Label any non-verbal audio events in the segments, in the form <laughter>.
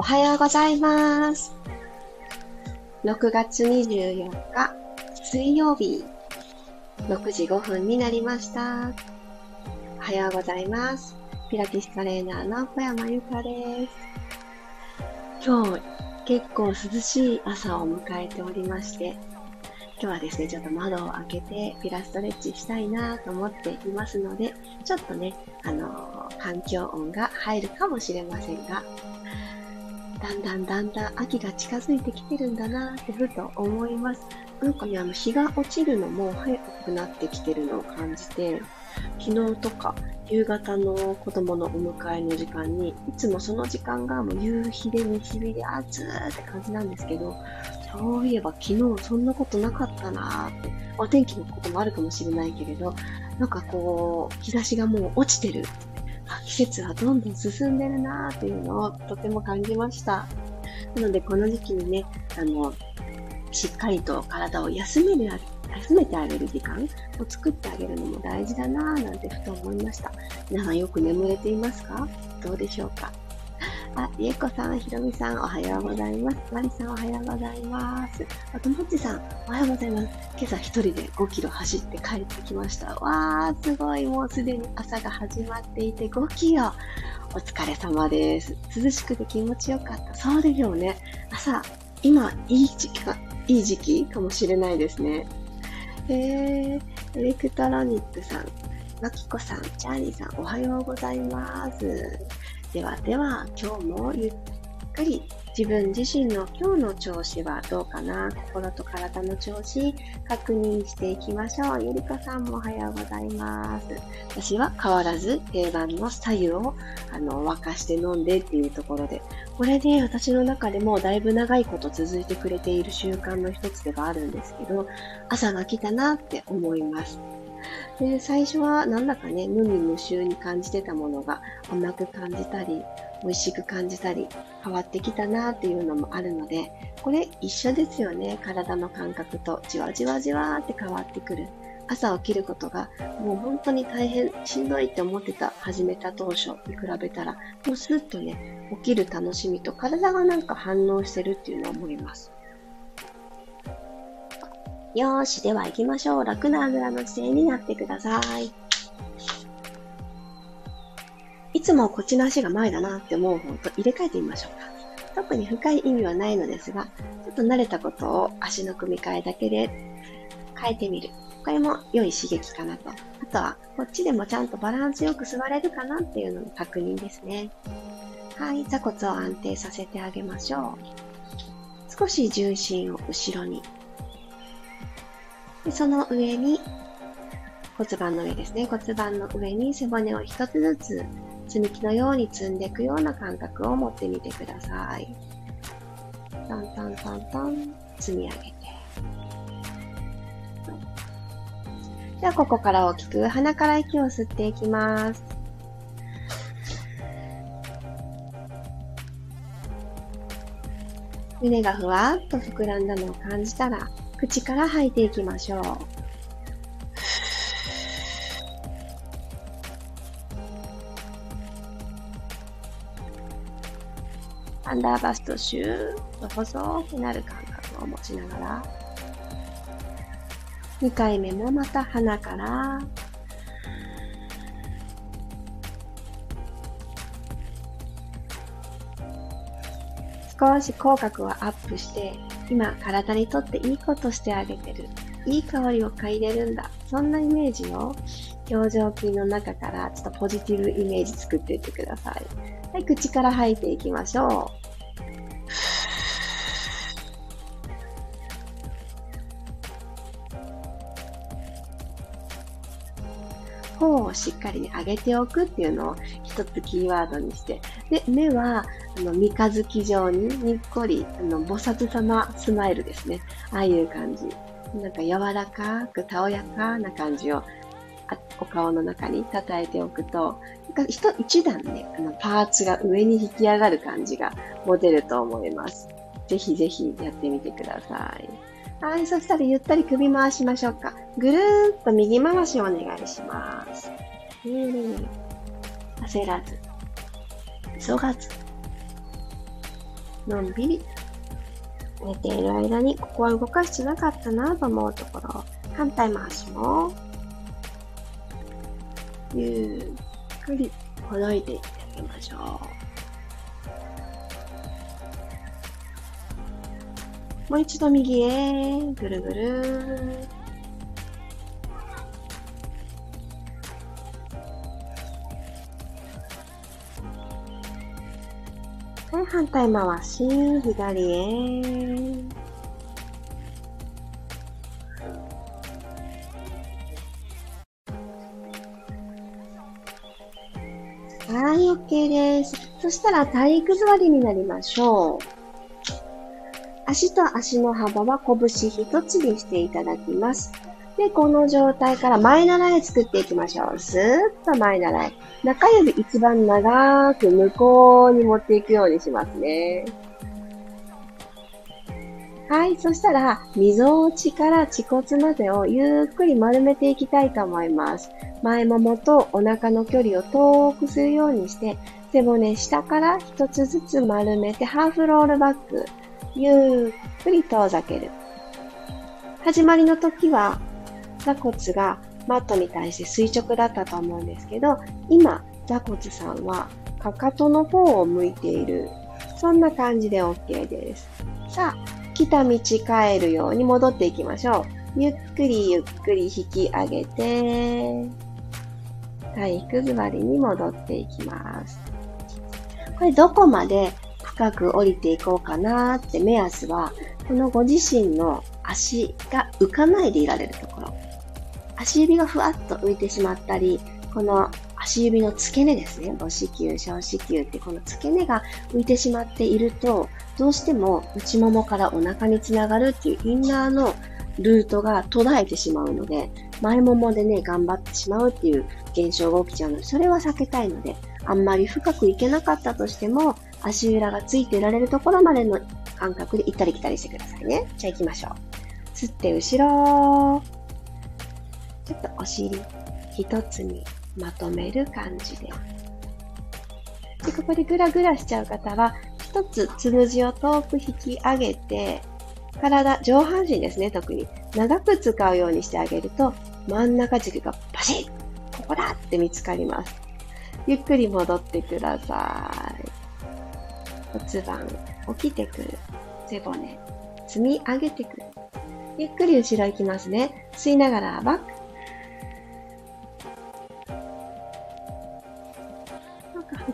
おはようございます。6月24日、水曜日、6時5分になりました。おはようございます。ピラティストレーナーの小山由かです。今日、結構涼しい朝を迎えておりまして、今日はですね、ちょっと窓を開けてピラストレッチしたいなと思っていますので、ちょっとね、あのー、環境音が入るかもしれませんが、だんだんだんだん秋が近づいてきてるんだなってふと思います。なんかね、あの日が落ちるのも早くなってきてるのを感じて、昨日とか夕方の子供のお迎えの時間に、いつもその時間がもう夕日で西日で暑ーって感じなんですけど、そういえば昨日そんなことなかったなーって、お天気のこともあるかもしれないけれど、なんかこう、日差しがもう落ちてる。季節はどんどん進んでるなーっていうのをとても感じました。なのでこの時期にね、あの、しっかりと体を休める、休めてあげる時間を作ってあげるのも大事だなぁなんてふと思いました。皆さんよく眠れていますか？どうでしょうか？あ、りえこさん、ひろみさん、おはようございます。まりさん、おはようございます。あともっちさん、おはようございます。今朝一人で5キロ走って帰ってきました。わー、すごい。もうすでに朝が始まっていて5キロ。お疲れ様です。涼しくて気持ちよかった。そうでしょうね。朝、今、いい時期か、いい時期かもしれないですね。えー、エレクトロニックさん、まきこさん、チャーリーさん、おはようございます。ではでは、今日もゆっくり自分自身の今日の調子はどうかな？心と体の調子確認していきましょう。ゆりかさんもおはようございます。私は変わらず定番の左右をあの沸かして飲んでっていうところで、これで私の中でもだいぶ長いこと続いてくれている習慣の一つではあるんですけど、朝が来たなって思います。で最初はなんだかね、無味無臭に感じてたものが甘く感じたり、美味しく感じたり、変わってきたなっていうのもあるので、これ一緒ですよね。体の感覚とじわじわじわって変わってくる。朝起きることがもう本当に大変しんどいって思ってた、始めた当初に比べたら、もうスッとね、起きる楽しみと体がなんか反応してるっていうのは思います。よーし、では行きましょう。楽なあぐらの姿勢になってください。いつもこっちの足が前だなって思う方と入れ替えてみましょうか。特に深い意味はないのですが、ちょっと慣れたことを足の組み替えだけで変えてみる。これも良い刺激かなと。あとは、こっちでもちゃんとバランスよく座れるかなっていうのの確認ですね。はい、座骨を安定させてあげましょう。少し重心を後ろにでその上に骨盤の上ですね。骨盤の上に背骨を一つずつ積み木のように積んでいくような感覚を持ってみてください。トントントントン積み上げて。ではここから大きく鼻から息を吸っていきます。胸がふわっと膨らんだのを感じたら口から吐いていきましょう。アンダーバストシューッと細くなる感覚を持ちながら、2回目もまた鼻から少し口角をアップして今体にとっていいことしてあげてる。いい香りを嗅いでるんだ。そんなイメージを表情筋の中からちょっとポジティブイメージ作っていってください。はい、口から吐いていきましょう。頬をしっかりに上げておくっていうのを一つキーワードにして、で、目は、あの、三日月状ににっこり、あの、菩薩様スマイルですね。ああいう感じ。なんか柔らかく、たおやかな感じを、お顔の中に叩いておくと、なんか一一段ね、あの、パーツが上に引き上がる感じが持てると思います。ぜひぜひやってみてください。はい、そしたらゆったり首回しましょうか。ぐるーっと右回しをお願いします。うん。焦らず、急がず。のんびり。寝ている間にここは動かしてなかったなと思うところ。反対回しも。ゆっくりほどいていってあげましょう。もう一度右へ。ぐるぐる。反対回し、左へ。はい、OK です。そしたら体育座りになりましょう。足と足の幅は拳一つにしていただきます。で、この状態から前習い作っていきましょう。スーッと前習い。中指一番長く向こうに持っていくようにしますね。はい。そしたら、溝落ちから恥骨までをゆっくり丸めていきたいと思います。前ももとお腹の距離を遠くするようにして、背骨下から一つずつ丸めてハーフロールバック。ゆっくり遠ざける。始まりの時は座骨がマットに対して垂直だったと思うんですけど、今、座骨さんはかかとの方を向いている。そんな感じで OK です。さあ、来た道帰るように戻っていきましょう。ゆっくりゆっくり引き上げて、体育座りに戻っていきます。これどこまで深く降りていこうかなって目安は、このご自身の足が浮かないでいられるところ。足指がふわっと浮いてしまったり、この足指の付け根ですね。母子球、小子球ってこの付け根が浮いてしまっていると、どうしても内ももからお腹につながるっていうインナーのルートが途絶えてしまうので、前ももでね、頑張ってしまうっていう現象が起きちゃうので、それは避けたいので、あんまり深くいけなかったとしても、足裏がついていられるところまでの感覚で行ったり来たりしてくださいね。じゃあ行きましょう。吸って後ろ。ちょっとお尻一つにまとめる感じで。で、ここでグラグラしちゃう方は、一つつむじを遠く引き上げて、体、上半身ですね、特に。長く使うようにしてあげると、真ん中軸がパシッここだって見つかります。ゆっくり戻ってください。骨盤、起きてくる。背骨、積み上げてくる。ゆっくり後ろ行きますね。吸いながらバック。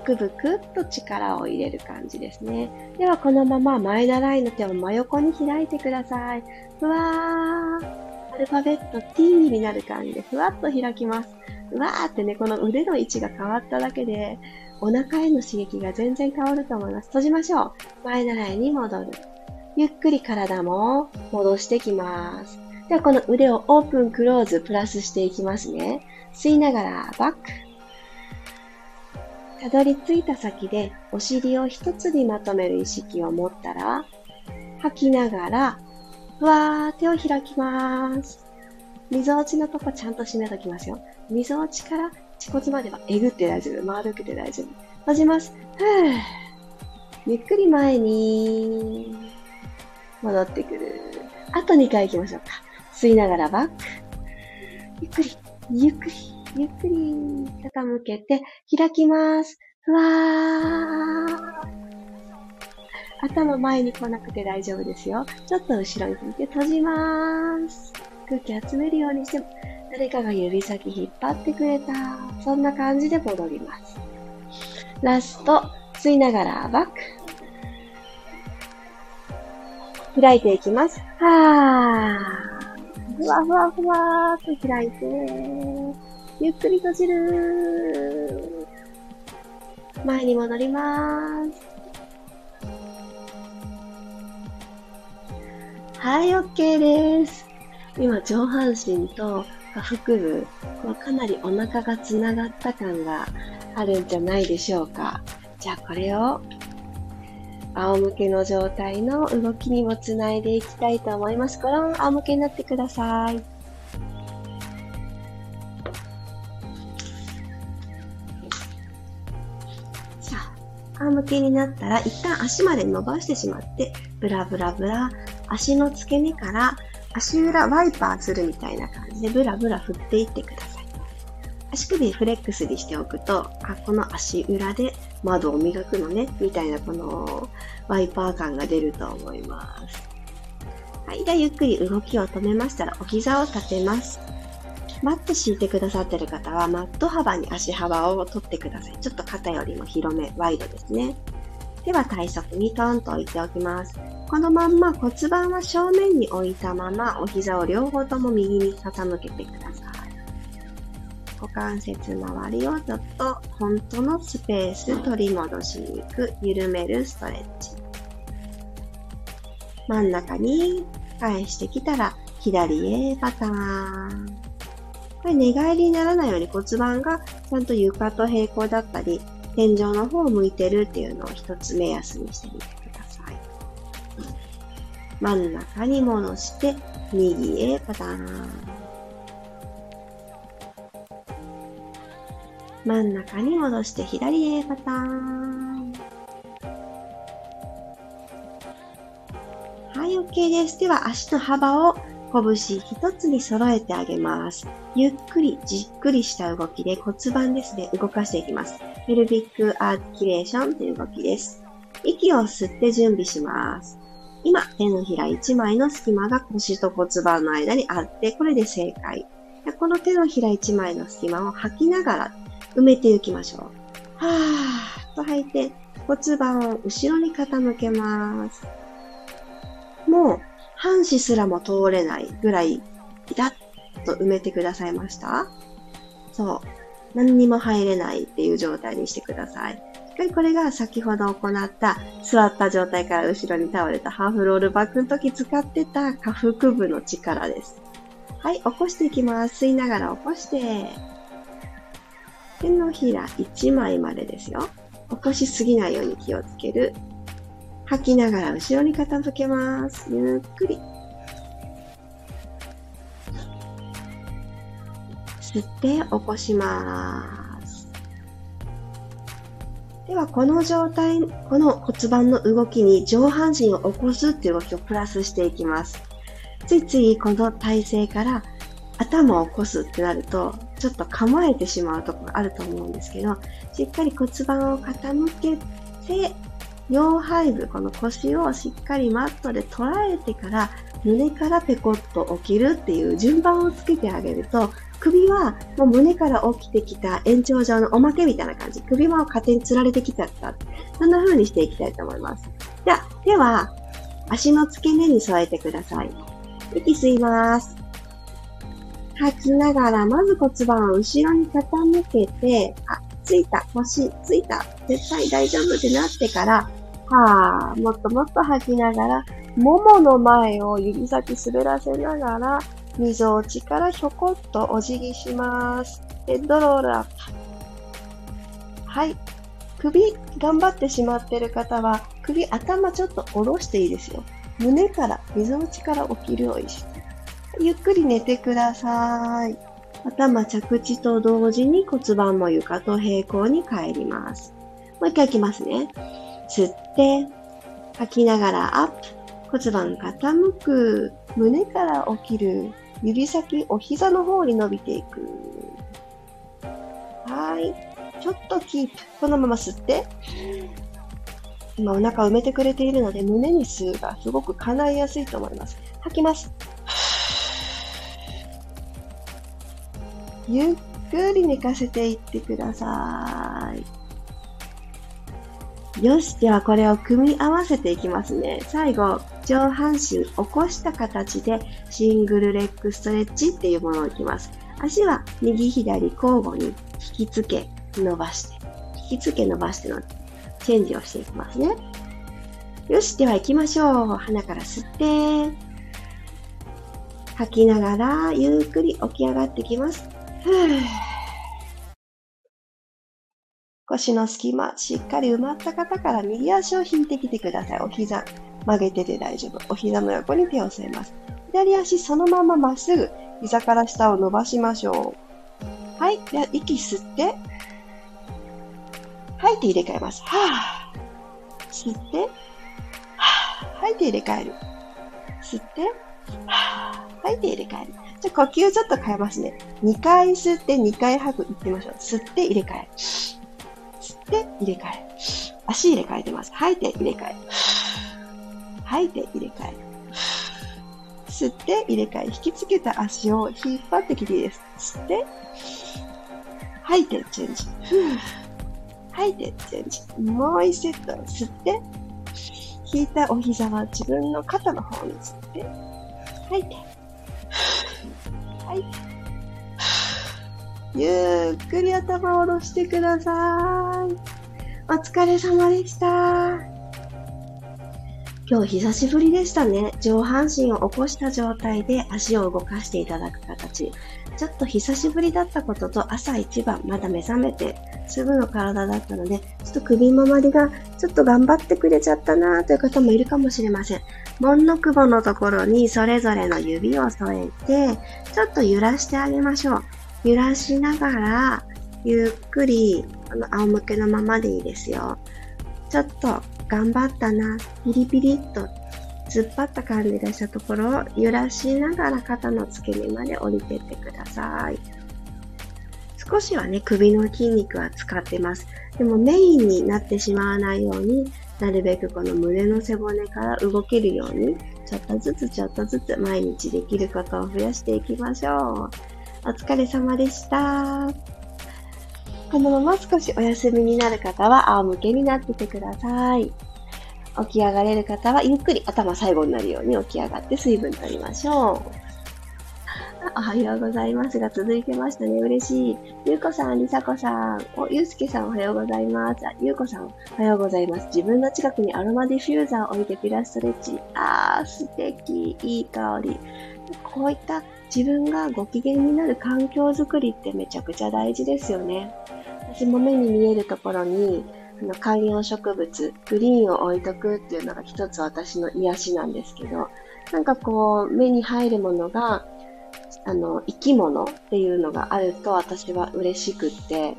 くぶくっと力を入れる感じですね。ではこのまま前習いの手を真横に開いてください。ふわー。アルファベット T になる感じでふわっと開きます。うわーってね、この腕の位置が変わっただけで、お腹への刺激が全然変わると思います。閉じましょう。前習いに戻る。ゆっくり体も戻してきます。ではこの腕をオープン、クローズ、プラスしていきますね。吸いながらバック。たどり着いた先でお尻を一つにまとめる意識を持ったら、吐きながら、ふわー手を開きます。溝落ちのとこちゃんと締めときますよ。溝落ちから恥骨まではえぐって大丈夫。丸くて大丈夫。閉じます。ふぅ。ゆっくり前に戻ってくる。あと2回行きましょうか。吸いながらバック。ゆっくり、ゆっくり。ゆっくり傾けて開きます。ふわー。頭前に来なくて大丈夫ですよ。ちょっと後ろに引いて閉じまーす。空気集めるようにして、誰かが指先引っ張ってくれた。そんな感じで戻ります。ラスト、吸いながらバック。開いていきます。はー。ふわふわふわーっと開いて、ゆっくり閉じる。前に戻ります。はい、OK です。今、上半身と腹部、こかなりお腹がつながった感があるんじゃないでしょうか。じゃあ、これを仰向けの状態の動きにもつないでいきたいと思います。ご覧仰向けになってください。仰向けになったら一旦足まで伸ばしてしまって、ブラブラブラ、足の付け根から足裏ワイパーするみたいな感じでブラブラ振っていってください。足首フレックスにしておくと、あ、この足裏で窓を磨くのね、みたいなこのワイパー感が出ると思います。はい。では、ゆっくり動きを止めましたら、お膝を立てます。マット敷いてくださってる方は、マット幅に足幅を取ってください。ちょっと肩よりも広め、ワイドですね。では、体側にトンと置いておきます。このまんま骨盤は正面に置いたまま、お膝を両方とも右に傾けてください。股関節周りをちょっと本当のスペース取り戻しに行く、緩めるストレッチ。真ん中に返してきたら、左へパターン。これ寝返りにならないように骨盤がちゃんと床と平行だったり、天井の方を向いてるっていうのを一つ目安にしてみてください。真ん中に戻して、右へパターン。真ん中に戻して左へパターン。はい、OK です。では足の幅を拳一つに揃えてあげます。ゆっくりじっくりした動きで骨盤ですね、動かしていきます。ペルビックアーキュレーションという動きです。息を吸って準備します。今、手のひら1枚の隙間が腰と骨盤の間にあって、これで正解。この手のひら1枚の隙間を吐きながら埋めていきましょう。はーっと吐いて骨盤を後ろに傾けます。もう半紙すらも通れないぐらい、ピタッと埋めてくださいましたそう。何にも入れないっていう状態にしてください。これが先ほど行った座った状態から後ろに倒れたハーフロールバックの時使ってた下腹部の力です。はい、起こしていきます。吸いながら起こして。手のひら1枚までですよ。起こしすぎないように気をつける。吐きながら後ろに傾けます。ゆっくり。吸って起こします。では、この状態、この骨盤の動きに上半身を起こすっていう動きをプラスしていきます。ついついこの体勢から頭を起こすってなると、ちょっと構えてしまうところがあると思うんですけど、しっかり骨盤を傾けて、両背部、この腰をしっかりマットで捉えてから、胸からペコッと起きるっていう順番をつけてあげると、首はもう胸から起きてきた延長上のおまけみたいな感じ。首も勝手に釣られてきちゃった。そんな風にしていきたいと思います。じゃあ、では、足の付け根に添えてください。息吸います。吐きながら、まず骨盤を後ろに傾けて、あ、ついた、腰、ついた、絶対大丈夫ってなってから、はぁ、もっともっと吐きながら、ももの前を指先滑らせながら、溝落ちからひょこっとお辞儀します。ヘッドロールアップ。はい。首、頑張ってしまってる方は、首、頭ちょっと下ろしていいですよ。胸から、溝落ちから起きるようにして。ゆっくり寝てください。頭着地と同時に骨盤も床と平行に帰ります。もう一回いきますね。吸って、吐きながらアップ。骨盤傾く。胸から起きる。指先、お膝の方に伸びていく。はい。ちょっとキープ。このまま吸って。今お腹を埋めてくれているので胸に吸うがすごく叶いやすいと思います。吐きます。ゆっくり寝かせていってください。よし、ではこれを組み合わせていきますね。最後、上半身起こした形でシングルレッグストレッチっていうものをいきます。足は右左交互に引きつけ伸ばして、引きつけ伸ばしてのチェンジをしていきますね。よし、では行きましょう。鼻から吸って、吐きながらゆっくり起き上がってきます。<sighs> 腰の隙間、しっかり埋まった方から右足を引いてきてください。お膝、曲げてて大丈夫。お膝の横に手を添えます。左足そのまままっすぐ、膝から下を伸ばしましょう。はい。では、息吸って、吐いて入れ替えます。はぁ。吸って、吐いて入れ替える。吸って、吐いて入れ替える。じゃ呼吸ちょっと変えますね。2回吸って2回吐く。いってみましょう。吸って入れ替え。吸って入れ替え。足入れ替えてます。吐いて入れ替え。吐いて入れ替え。吸って入れ替え、引きつけた足を引っ張ってきていいです。吸って、吐いてチェンジ。吐いてチェンジ。もう一セット。吸って、引いたお膝は自分の肩の方に吸って、吐いて、はい、ゆっくり頭を下ろしてください。お疲れ様でした。今日久しぶりでしたね。上半身を起こした状態で足を動かしていただく形。ちょっと久しぶりだったことと朝一番まだ目覚めてすぐの体だったので、ちょっと首周りがちょっと頑張ってくれちゃったなという方もいるかもしれません。門の久保のところにそれぞれの指を添えて、ちょっと揺らしてあげましょう。揺らしながら、ゆっくり、あの、仰向けのままでいいですよ。ちょっと頑張ったな、ピリピリっと突っ張った感じがしたところを揺らしながら肩の付け根まで降りてってください。少しはね、首の筋肉は使ってます。でもメインになってしまわないように、なるべくこの胸の背骨から動けるように、ちょっとずつちょっとずつ毎日できることを増やしていきましょう。お疲れ様でした。このまま少しお休みになる方は仰向けになっててください。起き上がれる方はゆっくり頭最後になるように起き上がって水分取りましょう。おはようございますが続いてましたね。嬉しい。ゆうこさん、りさこさん。お、ゆうすけさんおはようございます。あ、ゆうこさんおはようございます。自分の近くにアロマディフューザーを置いてピラストレッチ。あー、素敵。いい香り。こういった自分がご機嫌になる環境づくりってめちゃくちゃ大事ですよね。私も目に見えるところに、あの観葉植物、グリーンを置いとくっていうのが一つ私の癒しなんですけど、なんかこう、目に入るものが、あの、生き物っていうのがあると私は嬉しくって、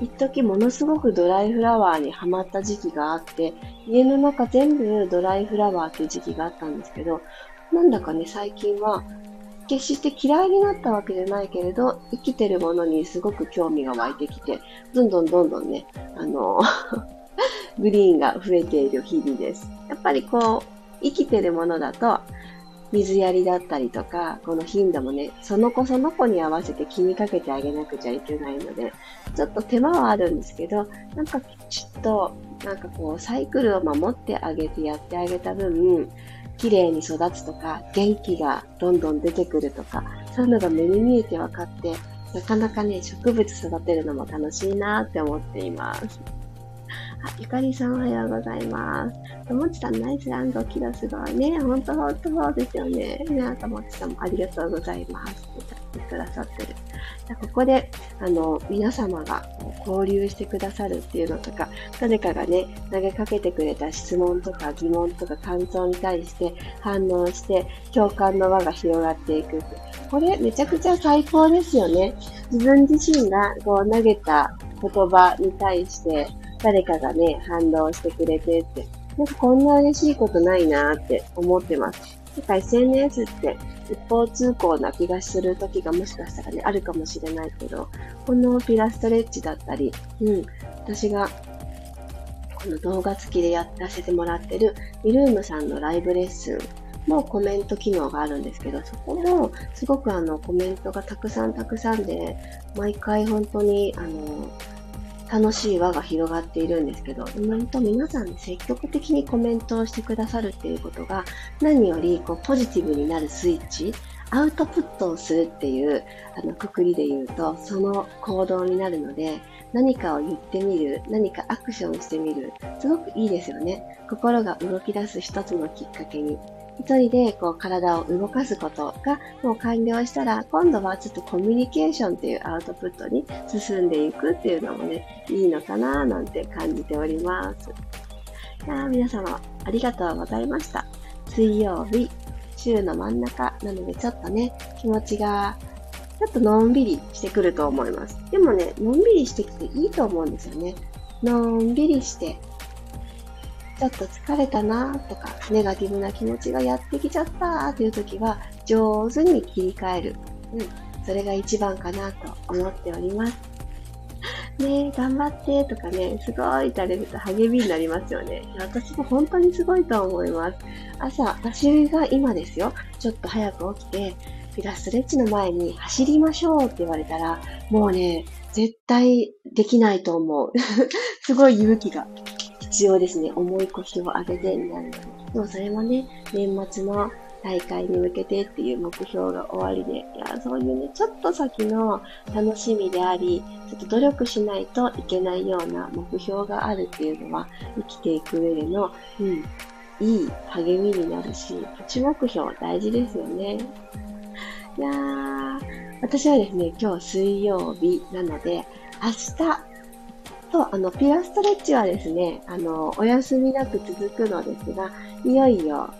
一時ものすごくドライフラワーにハマった時期があって、家の中全部ドライフラワーっていう時期があったんですけど、なんだかね、最近は決して嫌いになったわけじゃないけれど、生きてるものにすごく興味が湧いてきて、どんどんどんどんね、あの <laughs> グリーンが増えている日々です。やっぱりこう、生きてるものだと、水やりだったりとか、この頻度もね、その子その子に合わせて気にかけてあげなくちゃいけないので、ちょっと手間はあるんですけど、なんかきちっと、なんかこう、サイクルを守ってあげてやってあげた分、綺麗に育つとか、元気がどんどん出てくるとか、そういうのが目に見えて分かって、なかなかね、植物育てるのも楽しいなって思っています。あ、ゆかりさんおはようございます。ともちさんナイスランドキロすごいね。ほんとほんとそうですよね。ね、ともちさんもありがとうございます。って言ってくださってる。ここで、あの、皆様が交流してくださるっていうのとか、誰かがね、投げかけてくれた質問とか疑問とか感想に対して反応して、共感の輪が広がっていく。これめちゃくちゃ最高ですよね。自分自身がこう投げた言葉に対して誰かがね、反応してくれてって、なんかこんな嬉しいことないなって思ってます。なんか SNS って一方通行な気がする時がもしかしたらね、あるかもしれないけど、このピラストレッチだったり、うん、私がこの動画付きでやらせてもらってるミルームさんのライブレッスンもコメント機能があるんですけど、そこもすごくあのコメントがたくさんたくさんで、毎回本当にあの楽しい輪が広がっているんですけど、なんと皆さん積極的にコメントをしてくださるっていうことが、何よりこうポジティブになるスイッチ、アウトプットをするっていうあのくくりで言うと、その行動になるので、何かを言ってみる、何かアクションしてみる、すごくいいですよね。心が動き出す一つのきっかけに一人でこう体を動かすことがもう完了したら、今度はちょっとコミュニケーションっていうアウトプットに進んでいくっていうのもね、いいのかななんて感じております。いや皆様、ありがとうございました。水曜日、週の真ん中なのでちょっとね、気持ちがちょっとのんびりしてくると思います。でもね、のんびりしてきていいと思うんですよね。のんびりして、ちょっと疲れたなとか、ネガティブな気持ちがやってきちゃったっていう時は、上手に切り替える。うん。それが一番かなと思っております。<laughs> ね頑張ってとかね、すごい言われると励みになりますよね。私も本当にすごいと思います。朝、私が今ですよ、ちょっと早く起きて、ピラストレッチの前に走りましょうって言われたら、もうね、絶対できないと思う。<laughs> すごい勇気が必要ですね。重い腰を上げてになるで。でもそれもね、年末の大会に向けてっていう目標が終わりで、いや、そういうね、ちょっと先の楽しみであり、ちょっと努力しないといけないような目標があるっていうのは、生きていく上での、うん、いい励みになるし、プチ目標大事ですよね。いやー、私はですね、今日水曜日なので、明日、と、あの、ピラストレッチはですね、あの、お休みなく続くのですが、いよいよ、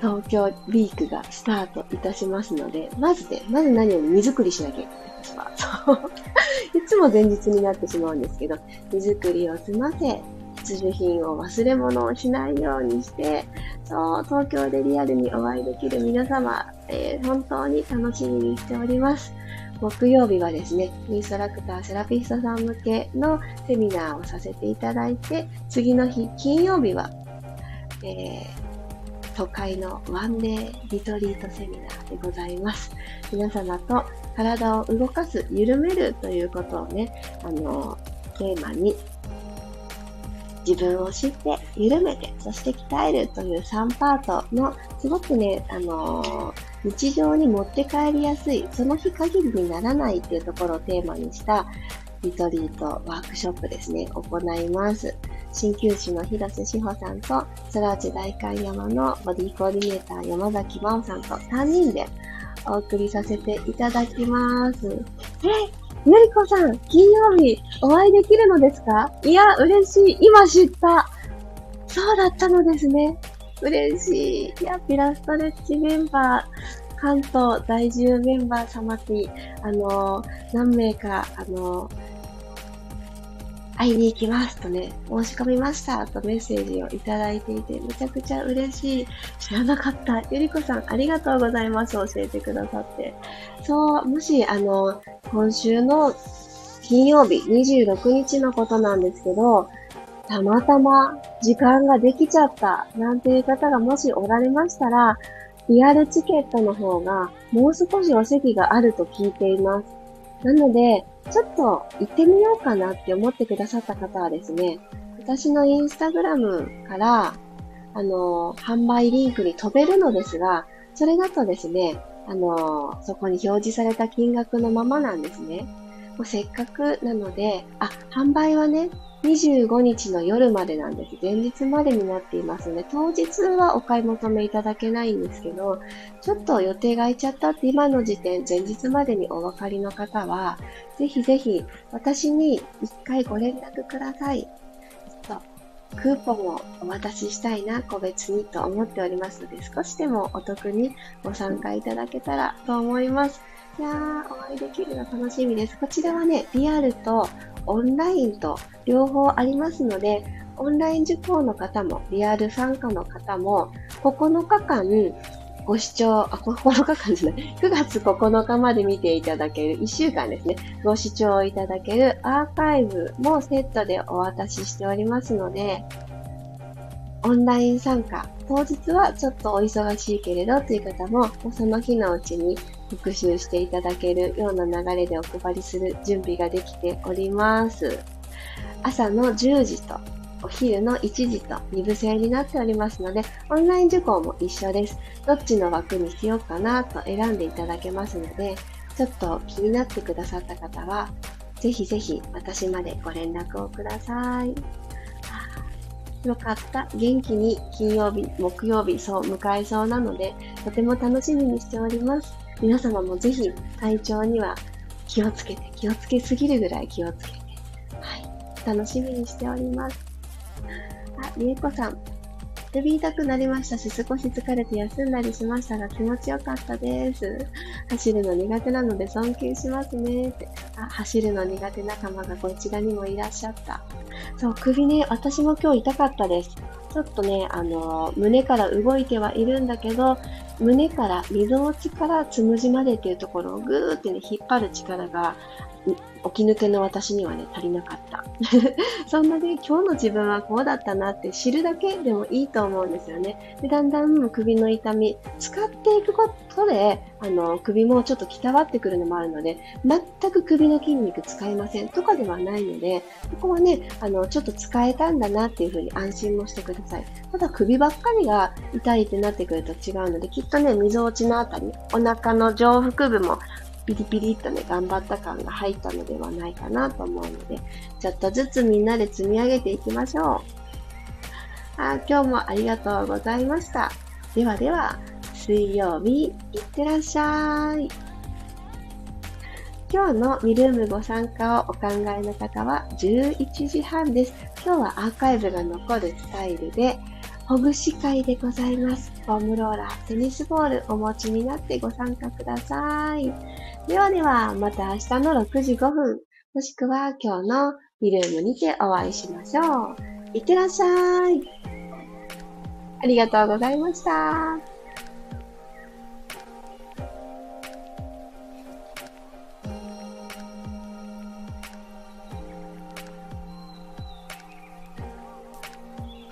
東京ウィークがスタートいたしますので、まずね、まず何より荷造りしなきゃいけない。私は。そう。<laughs> いつも前日になってしまうんですけど、荷造りを済ませ、必需品を忘れ物をしないようにして、そう、東京でリアルにお会いできる皆様、えー、本当に楽しみにしております。木曜日はですね、インストラクター、セラピストさん向けのセミナーをさせていただいて、次の日、金曜日は、えー、都会のワンデーリトリートセミナーでございます。皆様と体を動かす、緩めるということをね、あの、テーマに自分を知って、緩めて、そして鍛えるという3パートの、すごくね、あのー、日常に持って帰りやすい、その日限りにならないっていうところをテーマにしたリトリートワークショップですね、行います。鍼灸師の広瀬志保さんと、空内大観山のボディコーディネーター山崎真央さんと3人でお送りさせていただきます。えゆりこさん、金曜日お会いできるのですか？いや、嬉しい。今知った。そうだったのですね。嬉しい。いや、ピラストレッチメンバー、関東在住メンバー様に、あの何名か、あの会いに行きますとね、申し込みましたとメッセージをいただいていて、めちゃくちゃ嬉しい。知らなかった。ゆりこさん、ありがとうございます。教えてくださって。そう、もし、あの、今週の金曜日、26日のことなんですけど、たまたま時間ができちゃったなんていう方がもしおられましたら、リアルチケットの方がもう少しお席があると聞いています。なので、ちょっと行ってみようかなって思ってくださった方はですね、私のインスタグラムから、あの、販売リンクに飛べるのですが、それだとですね、あの、そこに表示された金額のままなんですね。もうせっかくなので、あ、販売はね、25日の夜までなんです。前日までになっていますので、当日はお買い求めいただけないんですけど、ちょっと予定が空いちゃったって今の時点、前日までにお分かりの方は、ぜひぜひ私に一回ご連絡ください。ちょっとクーポンをお渡ししたいな、個別にと思っておりますので、少しでもお得にご参加いただけたらと思います。いやー、お会いできるの楽しみです。こちらはね、リアルとオンラインと両方ありますので、オンライン受講の方も、リアル参加の方も、9日間ご視聴、あ、9日間じゃない、9月9日まで見ていただける、1週間ですね、ご視聴いただけるアーカイブもセットでお渡ししておりますので、オンライン参加、当日はちょっとお忙しいけれどという方も、その日のうちに復習していただけるような流れでお配りする準備ができております。朝の10時とお昼の1時と2部制になっておりますので、オンライン受講も一緒です。どっちの枠にしようかなと選んでいただけますので、ちょっと気になってくださった方は、ぜひぜひ私までご連絡をください。よかった。元気に金曜日、木曜日、そう迎えそうなので、とても楽しみにしております。皆様もぜひ体調には気をつけて、気をつけすぎるぐらい気をつけて、はい、楽しみにしております。あ、りえこさん、首痛くなりましたし、少し疲れて休んだりしましたが気持ちよかったです。走るの苦手なので尊敬しますねって。あ走るの苦手仲間がこちらにもいらっしゃった。そう、首ね、私も今日痛かったです。ちょっとね、あの、胸から動いてはいるんだけど、胸から、溝落ちからつむじまでっていうところをぐーってね、引っ張る力が、起き抜けの私にはね、足りなかった。<laughs> そんなで、今日の自分はこうだったなって知るだけでもいいと思うんですよね。でだんだん首の痛み、使っていくことで、あの、首もちょっときたわってくるのもあるので、全く首の筋肉使えませんとかではないので、ここはね、あの、ちょっと使えたんだなっていうふうに安心もしてください。ただ首ばっかりが痛いってなってくると違うので、きっとね、溝落ちのあたり、お腹の上腹部もピリピリっとね、頑張った感が入ったのではないかなと思うので、ちょっとずつみんなで積み上げていきましょう。あ今日もありがとうございました。ではでは、水曜日、いってらっしゃい。今日のミルームご参加をお考えの方は11時半です。今日はアーカイブが残るスタイルで、ほぐし会でございます。フォームローラー、テニスボールお持ちになってご参加ください。ではでは、また明日の6時5分、もしくは今日のリルームにてお会いしましょう。いってらっしゃい。ありがとうございました。